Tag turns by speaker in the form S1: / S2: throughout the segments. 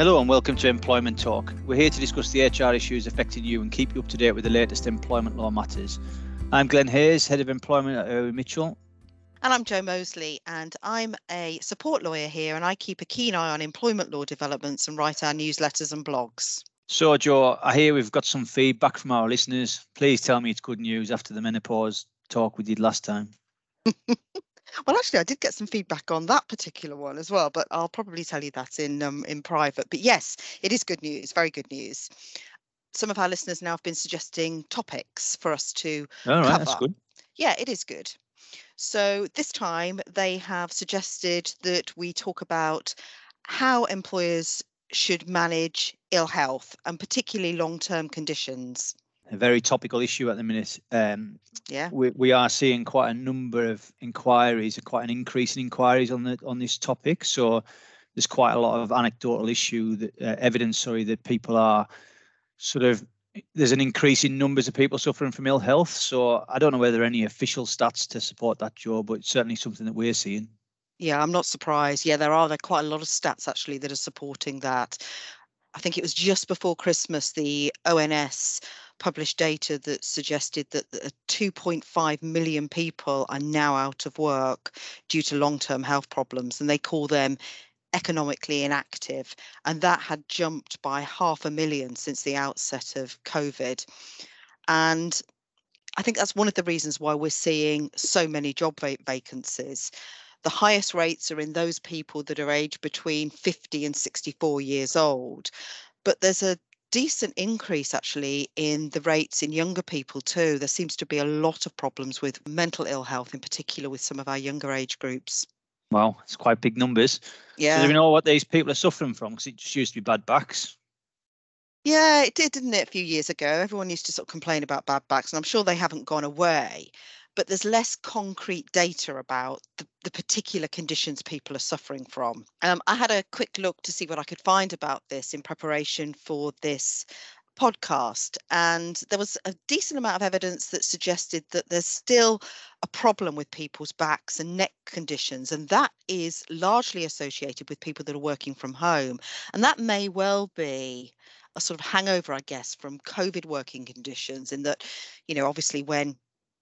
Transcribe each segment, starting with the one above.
S1: Hello and welcome to Employment Talk. We're here to discuss the HR issues affecting you and keep you up to date with the latest employment law matters. I'm Glenn Hayes, Head of Employment at Irwin Mitchell.
S2: And I'm Joe Mosley, and I'm a support lawyer here, and I keep a keen eye on employment law developments and write our newsletters and blogs.
S1: So, Joe, I hear we've got some feedback from our listeners. Please tell me it's good news after the menopause talk we did last time.
S2: Well, actually, I did get some feedback on that particular one as well, but I'll probably tell you that in um, in private. But yes, it is good news, very good news. Some of our listeners now have been suggesting topics for us to
S1: All right,
S2: cover.
S1: that's good.
S2: Yeah, it is good. So this time they have suggested that we talk about how employers should manage ill health and particularly long-term conditions.
S1: A very topical issue at the minute. Um,
S2: Yeah.
S1: we, we are seeing quite a number of inquiries, quite an increase in inquiries on the on this topic. So there's quite a lot of anecdotal issue, that, uh, evidence, sorry, that people are sort of there's an increase in numbers of people suffering from ill health. So I don't know whether there are any official stats to support that, Joe, but it's certainly something that we're seeing.
S2: Yeah, I'm not surprised. Yeah, there are there are quite a lot of stats actually that are supporting that. I think it was just before Christmas the ONS published data that suggested that uh, 2.5 million people are now out of work due to long-term health problems and they call them economically inactive. And that had jumped by half a million since the outset of covid. And i think that's one of the reasons why we're seeing so many job vacancies. The highest rates are in those people that are aged between 50 and 64 years old. But there's a decent increase actually in the rates in younger people too there seems to be a lot of problems with mental ill health in particular with some of our younger age groups
S1: Wow, it's quite big numbers.
S2: yeah
S1: Do we know what these people are suffering from? Because it just used to be bad backs.
S2: Yeah, it did, didn't it, a few years ago? Everyone used to sort of complain about bad backs, and I'm sure they haven't gone away, but there's less concrete data about the, the particular conditions people are suffering from. Um, I had a quick look to see what I could find about this in preparation for this podcast, and there was a decent amount of evidence that suggested that there's still a problem with people's backs and neck conditions, and that is largely associated with people that are working from home. And that may well be a sort of hangover, I guess, from COVID working conditions, in that, you know, obviously when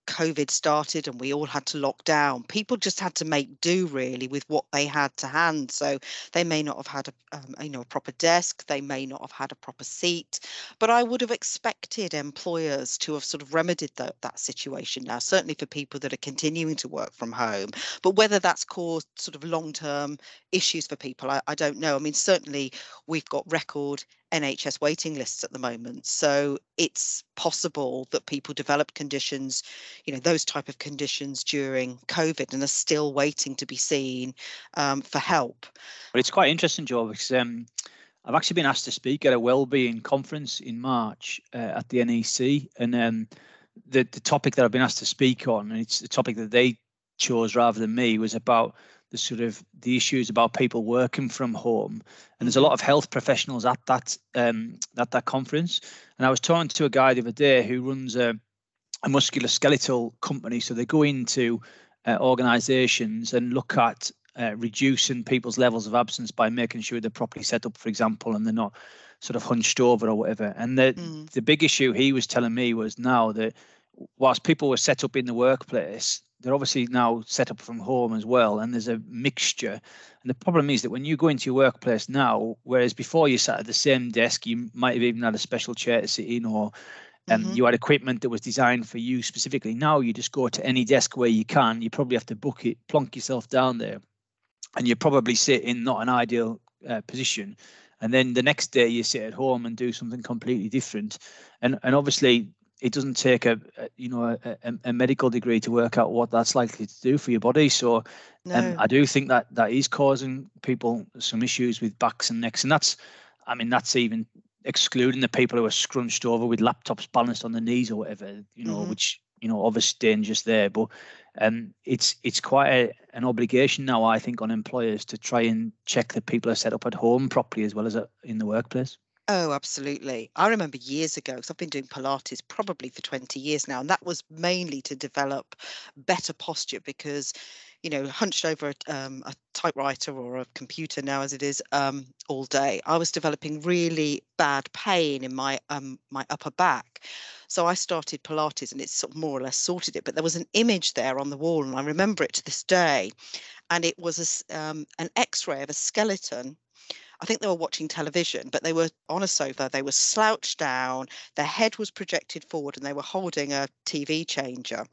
S2: COVID started and we all had to lock down, people just had to make do really with what they had to hand. So they may not have had a, um, you know, a proper desk, they may not have had a proper seat, but I would have expected employers to have sort of remedied tha- that situation now, certainly for people that are continuing to work from home. But whether that's caused sort of long term issues for people, I, I don't know. I mean, certainly we've got record NHS waiting lists at the moment. So it's possible that people develop conditions, you know, those type of conditions during COVID and are still waiting to be seen um, for help.
S1: But it's quite interesting, Joe, because um, I've actually been asked to speak at a wellbeing conference in March uh, at the NEC, and um, the the topic that I've been asked to speak on, and it's the topic that they chose rather than me, was about the sort of the issues about people working from home. And there's a lot of health professionals at that um, at that conference. And I was talking to a guy the other day who runs a, a musculoskeletal company. So they go into uh, organizations and look at uh, reducing people's levels of absence by making sure they're properly set up, for example, and they're not sort of hunched over or whatever. And the
S2: Mm.
S1: the big issue he was telling me was now that whilst people were set up in the workplace, they're obviously now set up from home as well, and there's a mixture. And the problem is that when you go into your workplace now, whereas before you sat at the same desk, you might have even had a special chair to sit in, or um,
S2: Mhm.
S1: you had equipment that was designed for you specifically. Now you just go to any desk where you can. You probably have to book it, plonk yourself down there, and you probably sit in not an ideal uh, position. And then the next day you sit at home and do something completely different. And and obviously it doesn't take a, a you know a, a, a medical degree to work out what that's likely to do for your body. So
S2: No.
S1: um, I do think that that is causing people some issues with backs and necks, and that's, I mean, that's even excluding the people who are scrunched over with laptops balanced on the knees or whatever, you know,
S2: Mhm.
S1: which you know obviously dangerous there. But um, it's it's quite a, an obligation now, I think, on employers to try and check that people are set up at home properly as well as in the workplace.
S2: Oh, absolutely. I remember years ago, because I've been doing Pilates probably for 20 years now, and that was mainly to develop better posture because, you know, hunched over a, um, a typewriter or a computer now as it is um, all day, I was developing really bad pain in my um, my upper back. So I started Pilates and it sort of more or less sorted it. But there was an image there on the wall, and I remember it to this day. And it was a, um, an X-ray of a skeleton I think they were watching television, but they were on a sofa. They were slouched down. Their head was projected forward, and they were holding a TV changer.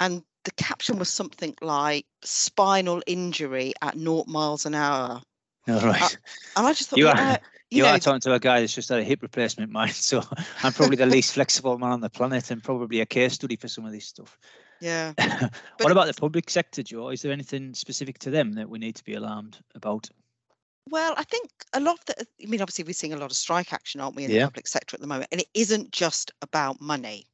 S2: And the caption was something like "spinal injury at naught miles an hour."
S1: All right. Uh,
S2: and I just thought,
S1: you
S2: are,
S1: uh, you, you know, are talking to a guy that's just had a hip replacement, mine. So I'm probably the least flexible man on the planet, and probably a case study for some of this stuff.
S2: Yeah.
S1: what about the public sector, Joe? Is there anything specific to them that we need to be alarmed about?
S2: Well, I think a lot of the, I mean, obviously, we're seeing a lot of strike action, aren't we, in
S1: Yeah.
S2: the public sector at the moment? And it isn't just about money.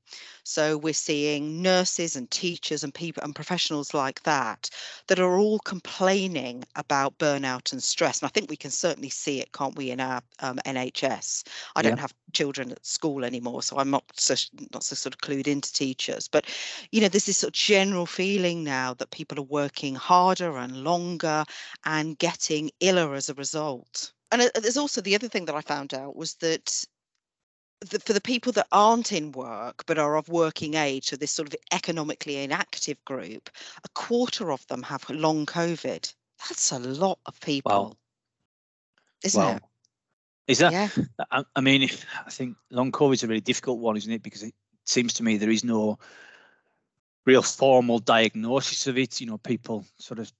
S2: So we're seeing nurses and teachers and people and professionals like that that are all complaining about burnout and stress. And I think we can certainly see it, can't we, in our um, NHS? I
S1: Yeah.
S2: don't have children at school anymore, so I'm not so not so sort of clued into teachers. But you know, there's this sort of general feeling now that people are working harder and longer and getting iller as a result. And uh, there's also the other thing that I found out was that the, for the people that aren't in work but are of working age, so this sort of economically inactive group, a quarter of them have long COVID. That's a lot of people,
S1: Wow.
S2: isn't
S1: Wow.
S2: it?
S1: Is that?
S2: Yeah.
S1: I, I mean, I think long COVID is a really difficult one, isn't it? Because it seems to me there is no real formal diagnosis of it. You know, people sort of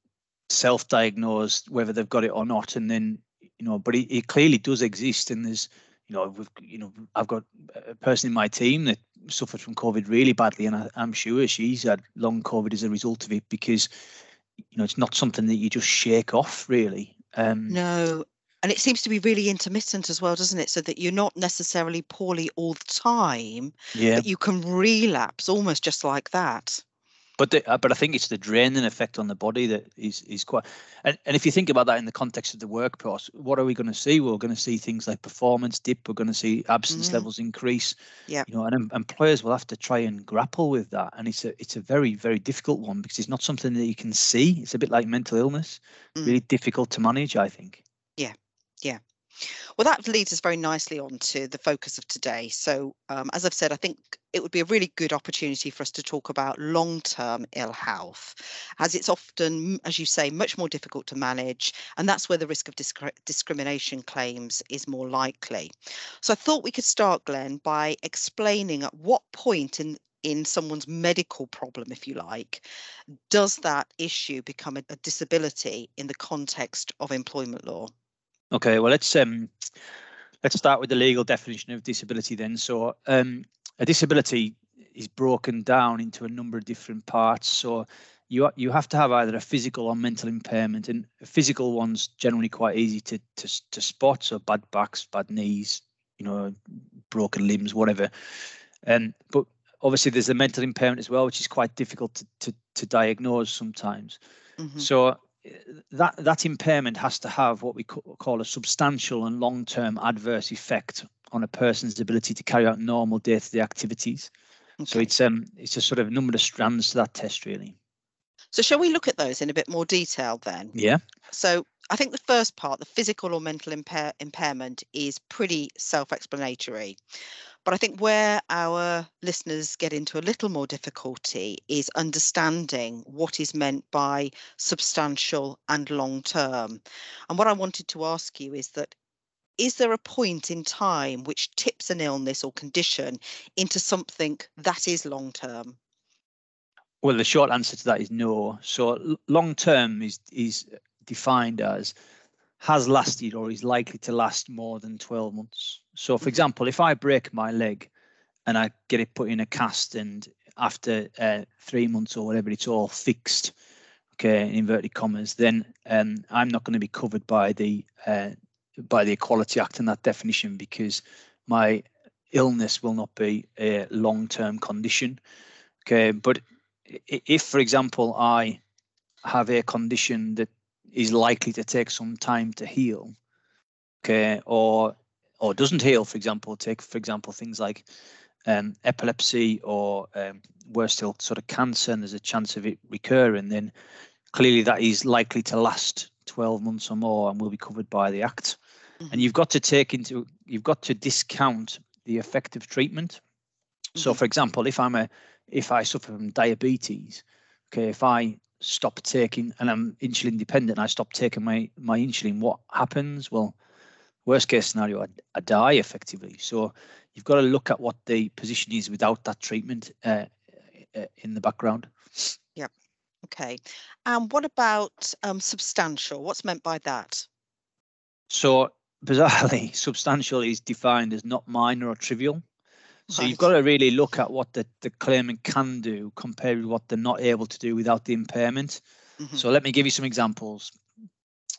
S1: self-diagnose whether they've got it or not, and then you know, but it, it clearly does exist, and there's you know, we've you know, I've got a person in my team that suffered from COVID really badly, and I, I'm sure she's had long COVID as a result of it because you know it's not something that you just shake off really. Um,
S2: No. And it seems to be really intermittent as well, doesn't it? So that you're not necessarily poorly all the time,
S1: yeah,
S2: but you can relapse almost just like that.
S1: But the, uh, but I think it's the draining effect on the body that is is quite. And, and if you think about that in the context of the workforce, what are we going to see? We're going to see things like performance dip. We're going to see absence
S2: Mm.
S1: levels increase.
S2: Yeah.
S1: You know, and em- employers will have to try and grapple with that, and it's a it's a very very difficult one because it's not something that you can see. It's a bit like mental illness,
S2: Mm.
S1: really difficult to manage. I think.
S2: Well, that leads us very nicely on to the focus of today. So, um, as I've said, I think it would be a really good opportunity for us to talk about long term ill health, as it's often, as you say, much more difficult to manage. And that's where the risk of discri- discrimination claims is more likely. So, I thought we could start, Glenn, by explaining at what point in in someone's medical problem, if you like, does that issue become a, a disability in the context of employment law?
S1: Okay, well let's um let's start with the legal definition of disability then. So um a disability is broken down into a number of different parts. So you you have to have either a physical or mental impairment, and physical ones generally quite easy to to to spot. So bad backs, bad knees, you know, broken limbs, whatever. Um, but obviously there's a mental impairment as well, which is quite difficult to to, to diagnose sometimes.
S2: Mhm.
S1: So that that impairment has to have what we call a substantial and long-term adverse effect on a person's ability to carry out normal day-to-day activities. So it's um it's a sort of number of strands to that test really.
S2: So, shall we look at those in a bit more detail then?
S1: Yeah.
S2: So, I think the first part, the physical or mental impair- impairment, is pretty self explanatory. But I think where our listeners get into a little more difficulty is understanding what is meant by substantial and long term. And what I wanted to ask you is that is there a point in time which tips an illness or condition into something that is long term?
S1: Well, the short answer to that is no. So long term is is defined as has lasted or is likely to last more than 12 months. So for
S2: Mhm.
S1: example, if I break my leg and I get it put in a cast and after uh, three months or whatever, it's all fixed, okay, in inverted commas, then um, I'm not going to be covered by the uh, by the Equality Act and that definition because my illness will not be a long-term condition. Okay, but if, for example, I have a condition that is likely to take some time to heal, okay, or or doesn't heal, for example, take for example things like um, epilepsy or um, worse still, sort of cancer, and there's a chance of it recurring, then clearly that is likely to last 12 months or more and will be covered by the Act. Mm-hmm. And you've got to take into, you've got to discount the effective treatment. Mm-hmm. So, for example, if I'm a, if I suffer from diabetes, okay, if I stop taking and I'm insulin dependent, I stop taking my my insulin. What happens? Well, worst case scenario, I, I die effectively. So you've got to look at what the position is without that treatment uh, uh in the background.
S2: Yep. Okay. And what about um, substantial? What's meant by that?
S1: So bizarrely, substantial is defined as not minor or trivial. So right. you've got to really look at what the, the claimant can do compared with what they're not able to do without the impairment. Mm-hmm. So let me give you some examples.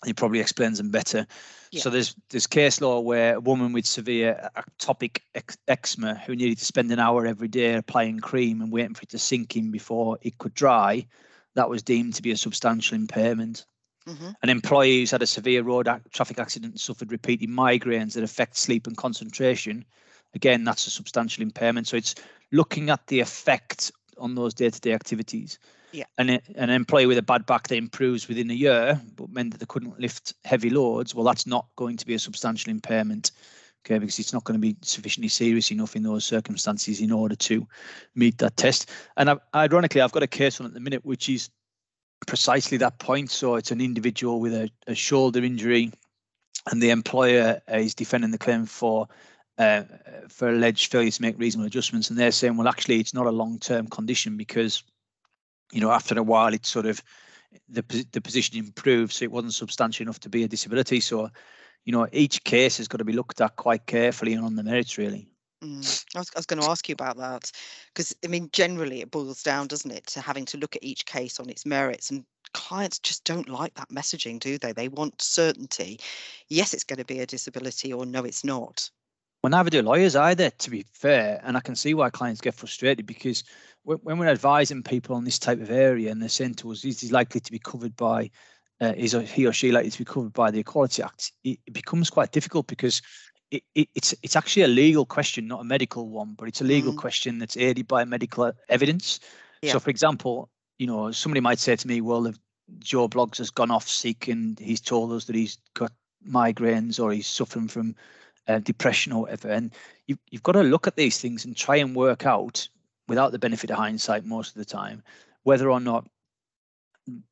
S1: It probably explains them better. Yeah. So there's there's case law where a woman with severe atopic eczema who needed to spend an hour every day applying cream and waiting for it to sink in before it could dry, that was deemed to be a substantial impairment. Mm-hmm. An employee who's had a severe road traffic accident and suffered repeated migraines that affect sleep and concentration again, that's a substantial impairment. So it's looking at the effect on those day-to-day activities.
S2: Yeah.
S1: And an employee with a bad back that improves within a year, but meant that they couldn't lift heavy loads, well, that's not going to be a substantial impairment. Okay, because it's not going to be sufficiently serious enough in those circumstances in order to meet that test. And I, ironically, I've got a case on at the minute which is precisely that point. So it's an individual with a, a shoulder injury, and the employer is defending the claim for uh, for alleged failure to make reasonable adjustments, and they're saying, well, actually, it's not a long-term condition because, you know, after a while, it's sort of the the position improves, so it wasn't substantial enough to be a disability. So, you know, each case has got to be looked at quite carefully and on the merits, really.
S2: Mm. I, was, I was going to ask you about that because I mean, generally, it boils down, doesn't it, to having to look at each case on its merits and clients just don't like that messaging, do they? They want certainty. Yes, it's going to be a disability, or no, it's not.
S1: Well, neither do lawyers either, to be fair. And I can see why clients get frustrated because when we're advising people on this type of area and they're saying to us, is he likely to be covered by, uh, is he or she likely to be covered by the Equality Act? It, it becomes quite difficult because it, it, it's it's actually a legal question, not a medical one, but it's a legal mm. question that's aided by medical evidence. Yeah. So, for example, you know, somebody might say to me, well, if Joe Bloggs has gone off sick and he's told us that he's got migraines or he's suffering from uh, depression or whatever. And you, you've got to look at these things and try and work out, without the benefit of hindsight most of the time, whether or not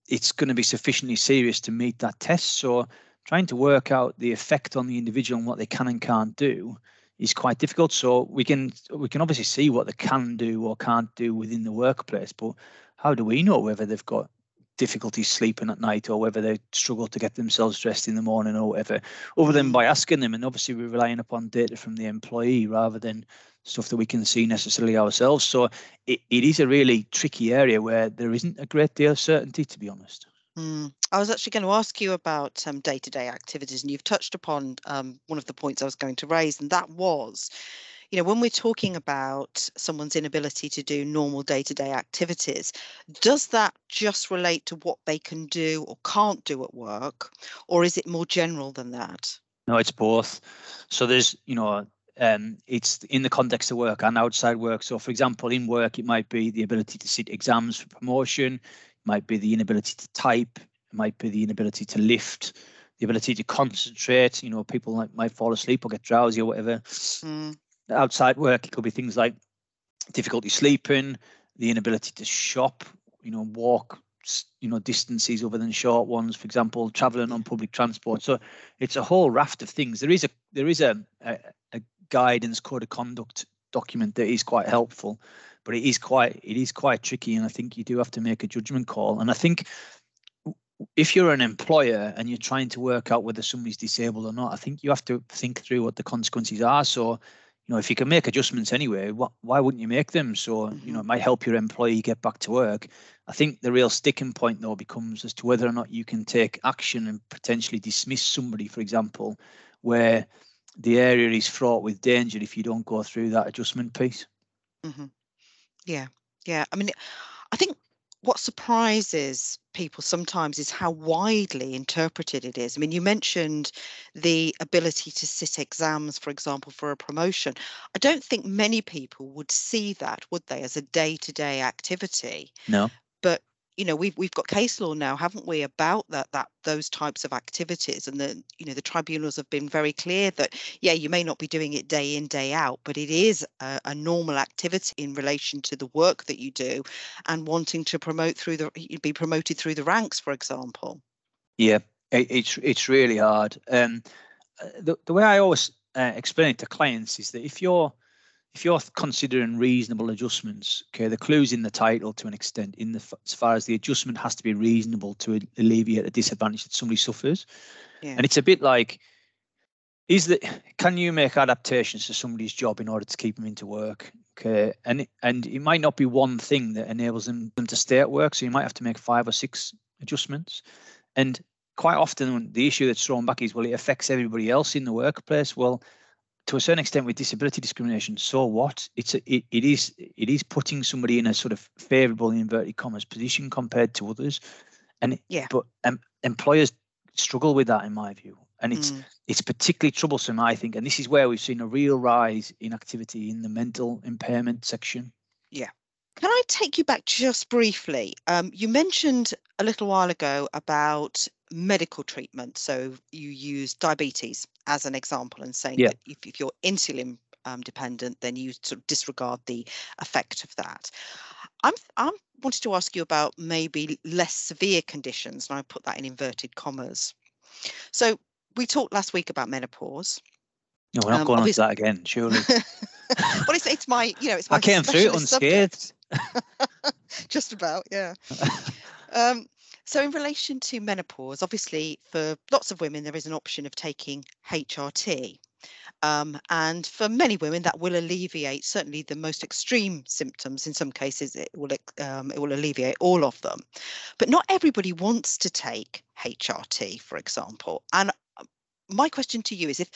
S1: it's going to be sufficiently serious to meet that test. So trying to work out the effect on the individual and what they can and can't do is quite difficult. So we can we can obviously see what they can do or can't do within the workplace, but how do we know whether they've got difficulty sleeping at night or whether they struggle to get themselves dressed in the morning or whatever, other than by asking them. And obviously, we're relying upon data from the employee rather than stuff that we can see necessarily ourselves. So it, it is a really tricky area where there isn't a great deal of certainty, to be honest.
S2: Mm. I was actually going to ask you about um, day-to-day activities, and you've touched upon um, one of the points I was going to raise, and that was you know, when we're talking about someone's inability to do normal day to day activities, does that just relate to what they can do or can't do at work, or is it more general than that?
S1: No, it's both. So there's, you know, um, it's in the context of work and outside work. So, for example, in work, it might be the ability to sit exams for promotion, it might be the inability to type, it might be the inability to lift, the ability to concentrate. You know, people might, might fall asleep or get drowsy or whatever. Mm outside work, it could be things like difficulty sleeping, the inability to shop, you know, walk, you know, distances other than short ones, for example, traveling on public transport. So it's a whole raft of things. There is a there is a, a, a guidance code of conduct document that is quite helpful, but it is quite it is quite tricky, and I think you do have to make a judgment call. And I think if you're an employer and you're trying to work out whether somebody's disabled or not, I think you have to think through what the consequences are. So you know, if you can make adjustments anyway, what, why wouldn't you make them? So, you know, it mm-hmm. might help your employee get back to work. I think the real sticking point, though, becomes as to whether or not you can take action and potentially dismiss somebody, for example, where the area is fraught with danger if you don't go through that adjustment piece.
S2: Mm-hmm. Yeah, yeah. I mean, I think what surprises people sometimes is how widely interpreted it is. I mean, you mentioned the ability to sit exams, for example, for a promotion. I don't think many people would see that, would they, as a day to day activity?
S1: No.
S2: You know we've we've got case law now haven't we about that that those types of activities and the you know the tribunals have been very clear that yeah you may not be doing it day in day out but it is a, a normal activity in relation to the work that you do and wanting to promote through the be promoted through the ranks for example.
S1: Yeah it, it's it's really hard. Um the, the way i always uh, explain it to clients is that if you're if you're considering reasonable adjustments, okay, the clue's in the title to an extent, in the as far as the adjustment has to be reasonable to alleviate the disadvantage that somebody suffers. Yeah. And it's a bit like, is that can you make adaptations to somebody's job in order to keep them into work? Okay, and and it might not be one thing that enables them, them to stay at work, so you might have to make five or six adjustments. And quite often, the issue that's thrown back is, well, it affects everybody else in the workplace. Well, to a certain extent with disability discrimination so what? It's a, it, it is it is putting somebody in a sort of favorable inverted commas position compared to others. And
S2: yeah.
S1: but um, employers struggle with that in my view. And it's mm. it's particularly troublesome i think. And this is where we've seen a real rise in activity in the mental impairment section.
S2: Yeah. Can I take you back just briefly? Um, you mentioned a little while ago about medical treatment. So you use diabetes as an example and saying yeah. that if, if you're insulin um, dependent, then you sort of disregard the effect of that. I'm I'm wanted to ask you about maybe less severe conditions, and I put that in inverted commas. So we talked last week about menopause.
S1: No, we're not um, going on to that again, surely.
S2: well, it's, it's my, you know, it's my. I
S1: came through it unscathed.
S2: Just about, yeah. Um, so, in relation to menopause, obviously, for lots of women, there is an option of taking HRT. Um, and for many women, that will alleviate certainly the most extreme symptoms. In some cases, it will um, it will alleviate all of them. But not everybody wants to take HRT, for example. And uh, my question to you is if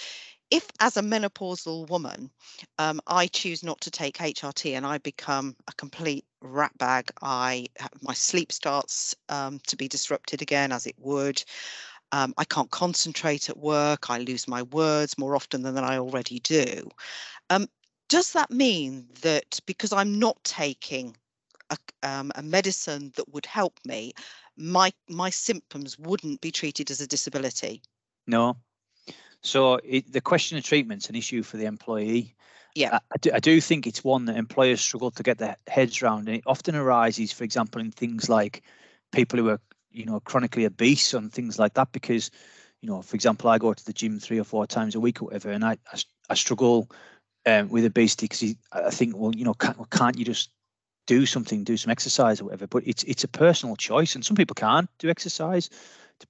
S2: if as a menopausal woman um, i choose not to take hrt and i become a complete rat bag i my sleep starts um, to be disrupted again as it would um, i can't concentrate at work i lose my words more often than i already do. Um, does that mean that because i'm not taking a, um, a medicine that would help me my my symptoms wouldn't be treated as a disability?
S1: No so it, the question of treatment's an issue for the employee.
S2: Yeah, I,
S1: I, do, I, do, think it's one that employers struggle to get their heads around, and it often arises, for example, in things like people who are, you know, chronically obese and things like that. Because, you know, for example, I go to the gym three or four times a week or whatever, and I I, I struggle um, with obesity because I think, well, you know, can't, can't you just do something, do some exercise or whatever? But it's it's a personal choice, and some people can't do exercise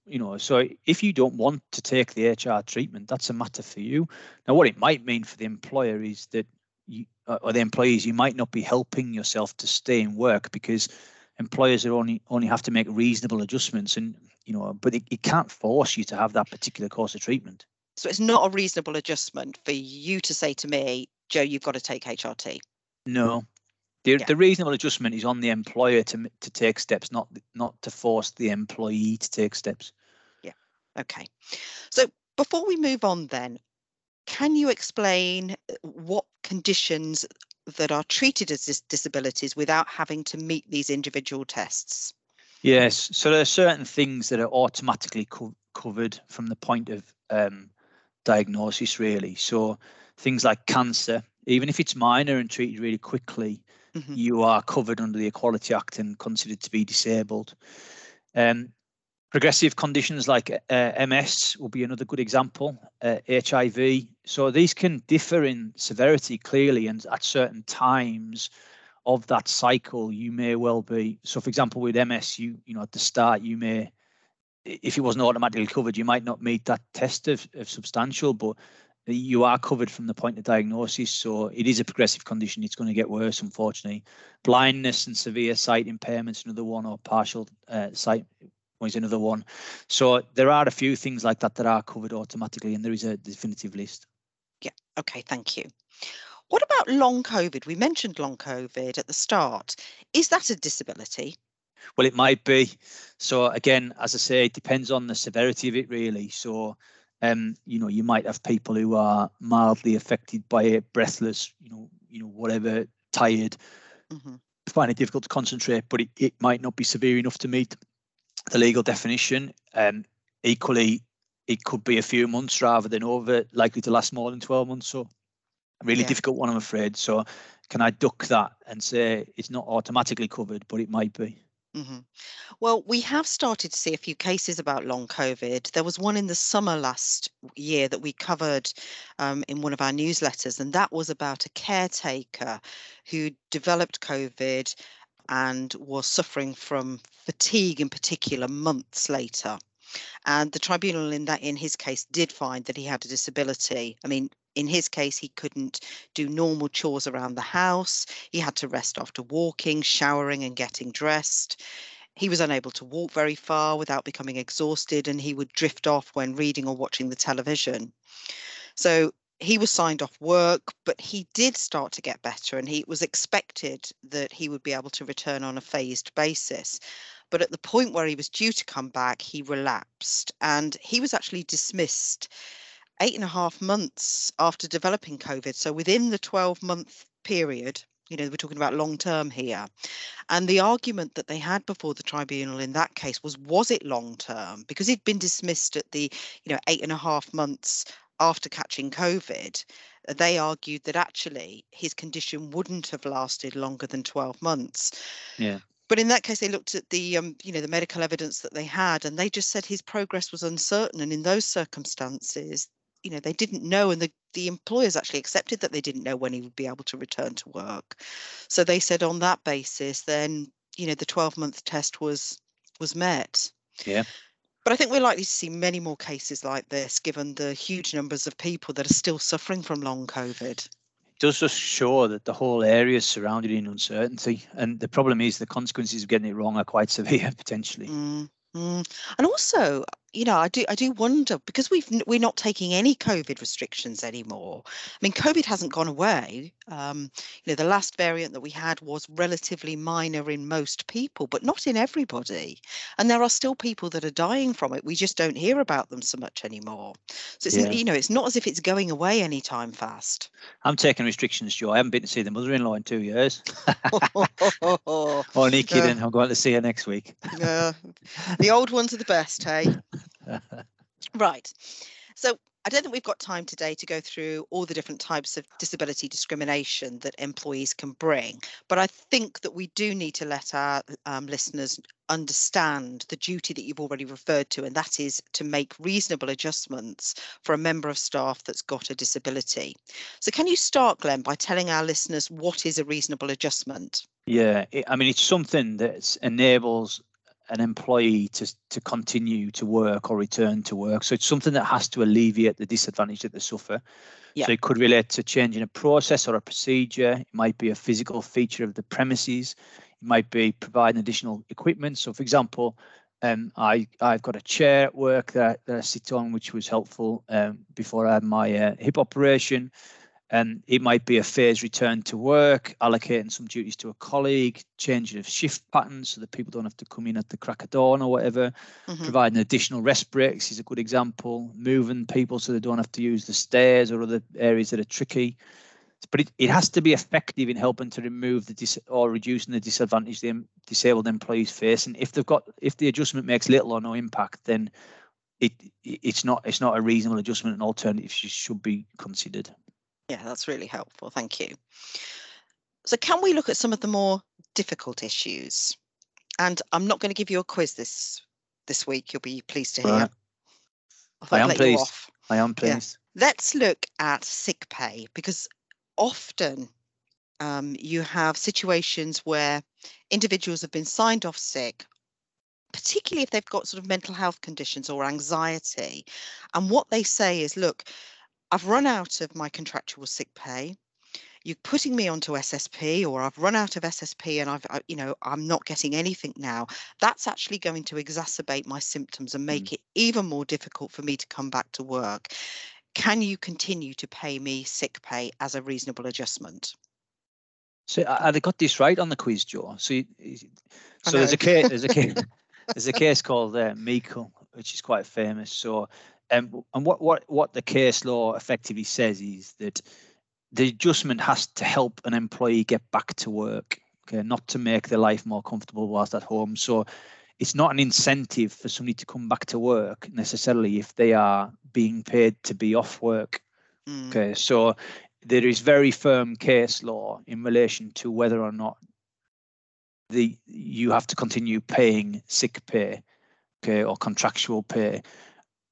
S1: you know so if you don't want to take the hr treatment that's a matter for you. Now what it might mean for the employer is that you uh, or the employees you might not be helping yourself to stay in work because employers are only only have to make reasonable adjustments and you know but it, it can't force you to have that particular course of treatment.
S2: So it's not a reasonable adjustment for you to say to me joe you've got to take hrt
S1: no the, yeah. the reasonable adjustment is on the employer to to take steps, not not to force the employee to take steps.
S2: Yeah. Okay. So before we move on, then, can you explain uh, what conditions that are treated as dis- disabilities without having to meet these individual tests?
S1: Yes. So there are certain things that are automatically co- covered from the point of um, diagnosis, really. So things like cancer, even if it's minor and treated really quickly, mm-hmm. you are covered under the Equality Act and considered to be disabled. Um, progressive conditions like uh, MS will be another good example, uh, HIV. So these can differ in severity clearly, and at certain times of that cycle, you may well be. So, for example, with MS, you you know at the start you may, if it wasn't automatically covered, you might not meet that test of, of substantial, but you are covered from the point of diagnosis. So it is a progressive condition. It's going to get worse, unfortunately. Blindness and severe sight impairments, another one, or partial uh, sight is another one. So there are a few things like that that are covered automatically, and there is a definitive list.
S2: Yeah. Okay. Thank you. What about long COVID? We mentioned long COVID at the start. Is that a disability?
S1: Well, it might be. So again, as I say, it depends on the severity of it, really. So um, you know, you might have people who are mildly affected by it, breathless, you know, you know, whatever, tired. Mm-hmm. find it difficult to concentrate, but it, it might not be severe enough to meet the legal definition. Um, equally, it could be a few months rather than over, likely to last more than 12 months. So, a really
S2: Yeah.
S1: difficult one, I'm afraid. So, can I duck that and say it's not automatically covered, but it might be?
S2: Hmm Well, we have started to see a few cases about long COVID. There was one in the summer last year that we covered um, in one of our newsletters, and that was about a caretaker who developed COVID and was suffering from fatigue in particular months later. And the tribunal in that in his case did find that he had a disability. I mean, in his case, he couldn't do normal chores around the house. He had to rest after walking, showering, and getting dressed. He was unable to walk very far without becoming exhausted, and he would drift off when reading or watching the television. So he was signed off work, but he did start to get better, and he was expected that he would be able to return on a phased basis. But at the point where he was due to come back, he relapsed, and he was actually dismissed eight and a half months after developing COVID. So within the 12 month period, you know, we're talking about long term here. And the argument that they had before the tribunal in that case was was it long term? Because he'd been dismissed at the, you know, eight and a half months after catching COVID. They argued that actually his condition wouldn't have lasted longer than 12 months.
S1: Yeah.
S2: But in that case, they looked at the, um, you know, the medical evidence that they had, and they just said his progress was uncertain. And in those circumstances, you know, they didn't know, and the the employers actually accepted that they didn't know when he would be able to return to work. So they said on that basis, then you know, the 12 month test was was met.
S1: Yeah.
S2: But I think we're likely to see many more cases like this, given the huge numbers of people that are still suffering from long COVID.
S1: It does just show that the whole area is surrounded in uncertainty. And the problem is the consequences of getting it wrong are quite severe potentially.
S2: Mm, mm. And also, you know, I do I do wonder because we've we're not taking any COVID restrictions anymore. I mean, COVID hasn't gone away. Um, you know, the last variant that we had was relatively minor in most people, but not in everybody. And there are still people that are dying from it. We just don't hear about them so much anymore. So it's
S1: Yeah.
S2: you know, it's not as if it's going away anytime fast.
S1: I'm taking restrictions, Joe. I haven't been to see the mother-in-law in two years. Oh, Only kidding. I'm going to see her next week.
S2: Uh, the old ones are the best, hey? Right. So I don't think we've got time today to go through all the different types of disability discrimination that employees can bring, but I think that we do need to let our um, listeners understand the duty that you've already referred to, and that is to make reasonable adjustments for a member of staff that's got a disability. So, can you start, Glenn, by telling our listeners what is a reasonable adjustment?
S1: Yeah, it, I mean, it's something that enables an employee to to continue to work or return to work. So it's something that has to alleviate the disadvantage that they suffer.
S2: Yeah.
S1: So it could relate to changing a process or a procedure. It might be a physical feature of the premises. It might be providing additional equipment. So, for example, um, I I've got a chair at work that, that I sit on, which was helpful um, before I had my uh, hip operation. And it might be a phased return to work, allocating some duties to a colleague, changing of shift patterns so that people don't have to come in at the crack of dawn or whatever.
S2: Mhm.
S1: Providing additional rest breaks is a good example. Moving people so they don't have to use the stairs or other areas that are tricky. But it, it has to be effective in helping to remove the dis- or reducing the disadvantage the disabled employees face. And if they've got if the adjustment makes little or no impact, then it it's not it's not a reasonable adjustment and alternatives should be considered.
S2: Yeah, that's really helpful. Thank you. So, can we look at some of the more difficult issues? And I'm not going to give you a quiz this this week. You'll be pleased to hear.
S1: Right.
S2: I
S1: I am pleased.
S2: off.
S1: I am
S2: Yeah.
S1: pleased.
S2: Let's look at sick pay because often um, you have situations where individuals have been signed off sick, particularly if they've got sort of mental health conditions or anxiety. And what they say is, look, I've run out of my contractual sick pay. You're putting me onto SSP, or I've run out of SSP and I've, I, you know, I'm not getting anything now. That's actually going to exacerbate my symptoms and make it even more difficult for me to come back to work. Can you continue to pay me sick pay as a reasonable adjustment?
S1: So they got this right on the quiz, Joe? So, you- so there's a case. There's a case. there's a case called uh, Meikle, which is quite famous. So, um, and what what what the case law effectively says is that the adjustment has to help an employee get back to work. okay, not to make their life more comfortable whilst at home. So it's not an incentive for somebody to come back to work necessarily if they are being paid to be off work. Mm. Okay, so there is very firm case law in relation to whether or not the you have to continue paying sick pay, okay, or contractual pay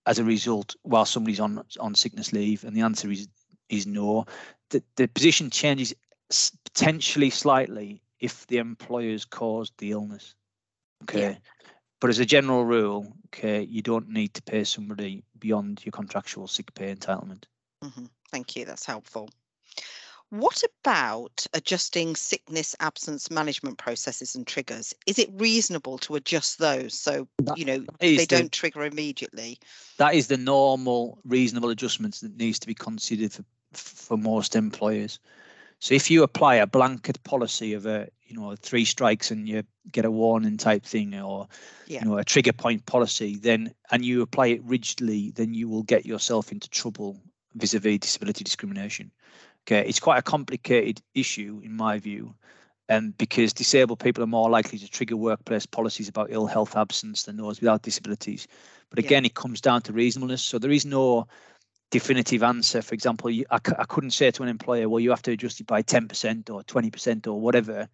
S1: as a result while somebody's on on sickness leave, and the answer is is no. The the position changes potentially slightly if the employer's caused the illness. Okay. Yeah. But as a general rule, okay, you don't need to pay somebody beyond your contractual sick pay entitlement.
S2: Mm-hmm. Thank you. That's helpful. What about adjusting sickness absence management processes and triggers? Is it reasonable to adjust those so that, you know they the, don't trigger immediately?
S1: That is the normal reasonable adjustments that needs to be considered for for most employers. So if you apply a blanket policy of a you know three strikes and you get a warning type thing or yeah. you know a trigger point policy, then and you apply it rigidly, then you will get yourself into trouble vis-a-vis disability discrimination. Okay, it's quite a complicated issue in my view, um, because disabled people are more likely to trigger workplace policies about ill health absence than those without disabilities. But again, yeah. it comes down to reasonableness. So there is no definitive answer. For example, you, I, I couldn't say to an employer, well, you have to adjust it by 10% or 20% or whatever.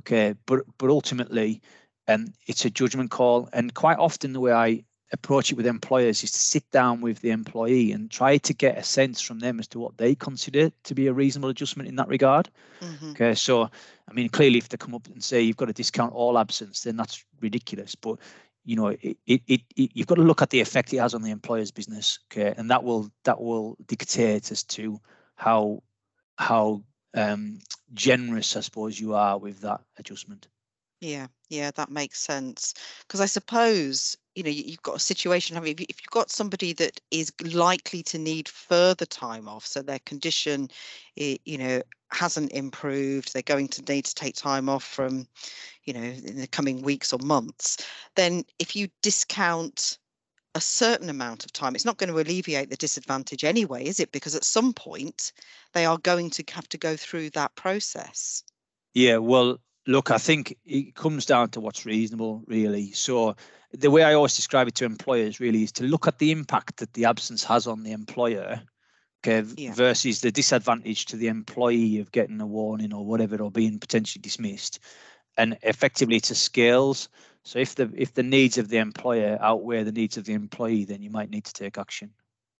S1: Okay, but but ultimately, um, it's a judgment call. And quite often, the way I approach it with employers is to sit down with the employee and try to get a sense from them as to what they consider to be a reasonable adjustment in that regard. Mm-hmm. Okay, so I mean, clearly, if they come up and say you've got to discount all absence, then that's ridiculous. But you know, it, it, it, it, you've got to look at the effect it has on the employer's business. Okay, and that will that will dictate as to how how um, generous, I suppose, you are with that adjustment.
S2: Yeah, yeah, that makes sense. Because I suppose, you know, you- have got a situation, I mean, if you- if you've got somebody that is likely to need further time off, so their condition, eh, you know, hasn't improved, they're going to need to take time off from, you know, in the coming weeks or months, then if you discount a certain amount of time, it's not going to alleviate the disadvantage anyway, is it? Because at some point they are going to have to go through that process.
S1: Yeah, well, Look, I think it comes down to what's reasonable, really. So the way I always describe it to employers really is to look at the impact that the absence has on the employer, okay, yeah. versus the disadvantage to the employee of getting a warning or whatever or being potentially dismissed. And effectively to scales. So if the if the needs of the employer outweigh the needs of the employee, then you might need to take action.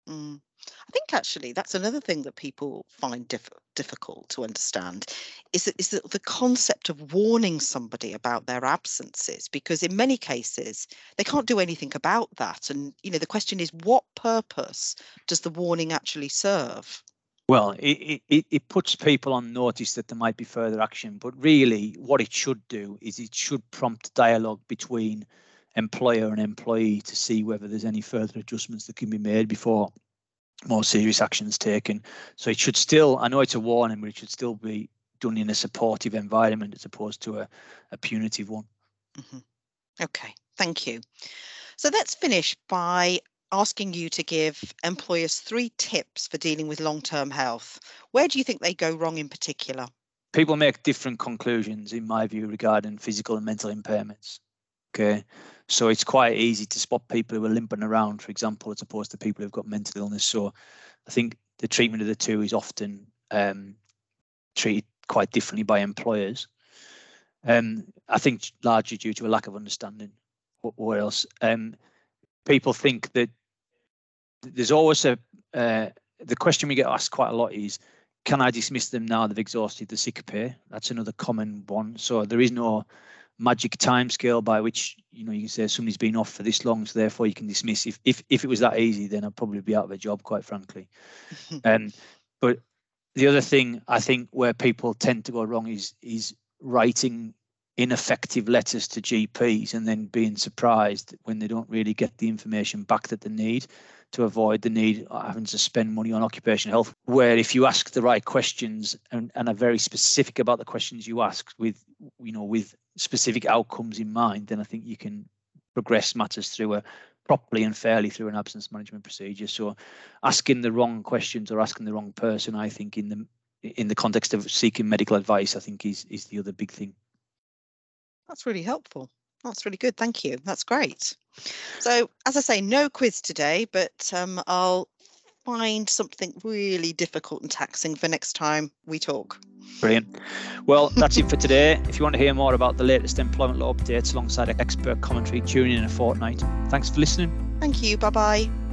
S2: Mm. I think actually that's another thing that people find diff- difficult to understand is that is that the concept of warning somebody about their absences because in many cases they can't do anything about that. And you know the question is what purpose does the warning actually serve?
S1: Well it, it, it puts people on notice that there might be further action but really what it should do is it should prompt dialogue between employer and employee to see whether there's any further adjustments that can be made before more serious actions taken. So it should still, I know it's a warning, but it should still be done in a supportive environment as opposed to a, a punitive one.
S2: Mm-hmm. Okay, thank you. So let's finish by asking you to give employers three tips for dealing with long term health. Where do you think they go wrong in particular?
S1: People make different conclusions, in my view, regarding physical and mental impairments. Okay. So it's quite easy to spot people who are limping around, for example, as opposed to people who've got mental illness. So I think the treatment of the two is often um, treated quite differently by employers. Um, I think largely due to a lack of understanding. What, what else? Um, people think that there's always a uh, the question we get asked quite a lot is, can I dismiss them now they've exhausted the sick pay? That's another common one. So there is no magic time scale by which you know you can say somebody's been off for this long, so therefore you can dismiss. If if if it was that easy, then I'd probably be out of a job, quite frankly. um, but the other thing I think where people tend to go wrong is is writing ineffective letters to GPs and then being surprised when they don't really get the information back that they need to avoid the need of having to spend money on occupational health. Where if you ask the right questions and, and are very specific about the questions you ask with you know with specific outcomes in mind, then I think you can progress matters through a properly and fairly through an absence management procedure. So asking the wrong questions or asking the wrong person, I think in the in the context of seeking medical advice, I think is is the other big thing.
S2: That's really helpful. That's really good. Thank you. That's great. So, as I say, no quiz today, but um, I'll find something really difficult and taxing for next time we talk.
S1: Brilliant. Well, that's it for today. If you want to hear more about the latest employment law updates alongside expert commentary, tune in in a fortnight. Thanks for listening.
S2: Thank you. Bye bye.